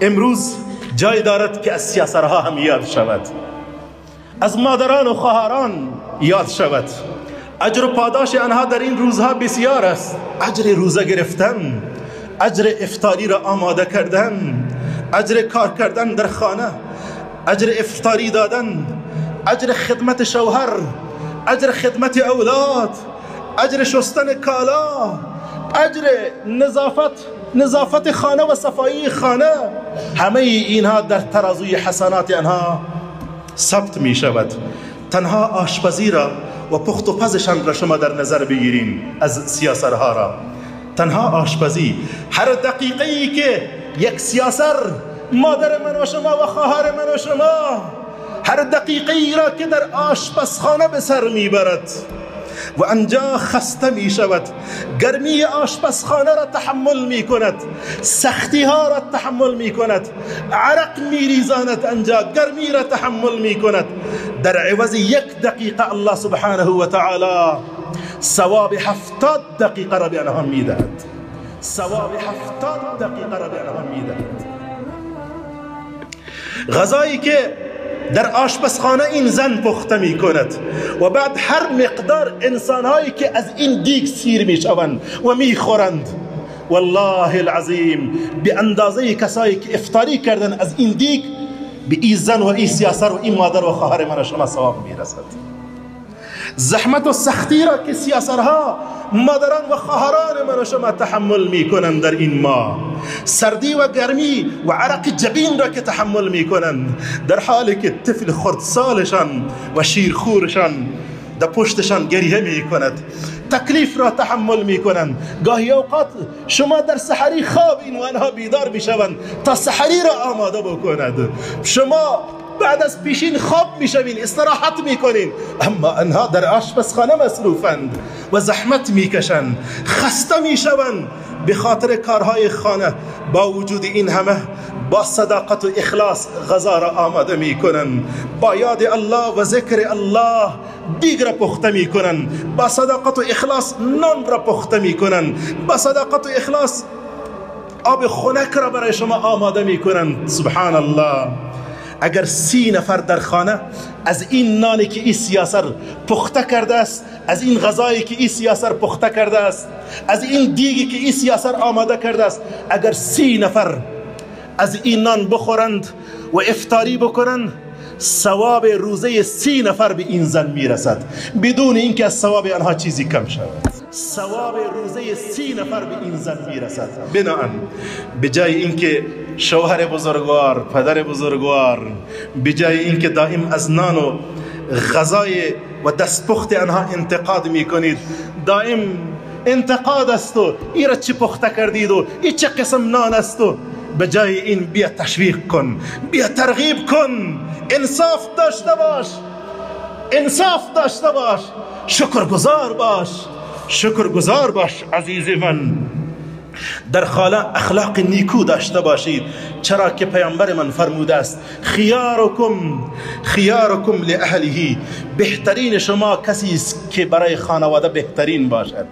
امروز جای دارد که از سیاسرها هم یاد شود. از مادران و خواهران یاد شود. اجر و پاداش آنها در این روزها بسیار است. اجر روزه گرفتن اجر افطاری را آماده کردن اجر کار کردن در خانه اجر افطاری دادن اجر خدمت شوهر اجر خدمت اولاد اجر شستن کالا اجر نظافت نظافت خانه و صفایی خانه. همه اینها در ترازوی حسنات آنها ثبت می شود. تنها آشپزی را و پخت و پزشان را شما در نظر بگیریم از سیاسرها را. تنها آشپزی هر دقیقه ای که یک سیاسر مادر من و شما و خواهر من و شما هر دقیقه ای را که در آشپزخانه به سر می‌برد. و انجا خسته می شود. گرمی آشپزخانه را تحمل می کند. سختی ها را تحمل می کند. عرق می ریزاند انجا. گرمی را تحمل می کند. در عوض یک دقیقه الله سبحانه و تعالی ثواب هفتاد دقیقه را به آنها می دهد. ثواب هفتاد دقیقه را به آنها می دهد. غذایی که در آشپزخانه این زن پخته می کند و بعد هر مقدار انسان هایی که از این دیگ سیر می شوند و می خورند والله العظیم به اندازه کسایی که افطاری کردن از این دیگ به این زن و این سیاسر و این مادر و خواهر من شما ثواب می رسد زحمت و سختی را که سیاسرها مادران و خواهران من شما تحمل می کنند در این ماه. سردی و گرمی و عرق جبین را که تحمل می کنند در حالی که طفل خردسالشان و شیرخورشان در پشتشان گریه می کند تکلیف را تحمل می کنند گاهی اوقات شما در سحری خواب این و آنها بیدار می شوند تا سحری را آماده بکند. شما بعد از پیشین خواب می‌شوین استراحت می‌کنین. اما انها در آشپزخانه مصروفند و زحمت می‌کشند. خسته می‌شوند. به خاطر کارهای خانه با وجود این همه با صداقت و اخلاص غذا را آماده می‌کنند با یاد الله و ذکر الله دیگ را پخته می‌کنند با صداقت و اخلاص نان را پخته می‌کنند با صداقت و اخلاص آب خنک را برای شما آماده می‌کنند سبحان الله. اگر سی نفر در خانه از این نانی که این سیاسر پخته کرده است از این غذایی که این سیاسر پخته کرده است از این دیگی که این سیاسر آماده کرده است اگر سی نفر از این نان بخورند و افطاری بکنند ثواب روزه سی نفر به این زن می‌رسد. بدون اینکه از ثواب آنها چیزی کم شود. ثواب روزه سی نفر به این زن می‌رسد. بناهن به جای اینکه شوهر بزرگوار پدر بزرگوار به جای اینکه دائم از نان و غذای و دستپخت آنها انتقاد می‌کنید. دائم انتقاد است و ای را چی پخته کردید و ای چه قسم نان است و به جای این بیا تشویق کن بیا ترغیب کن. انصاف داشته باش انصاف داشته باش. شکر گذار باش شکر گذار باش عزیز من. در خاله اخلاق نیکو داشته باشید. چرا که پیامبر من فرموده است خیارکم خیارکم لاهله بهترین شما کسی است که برای خانواده بهترین باشد.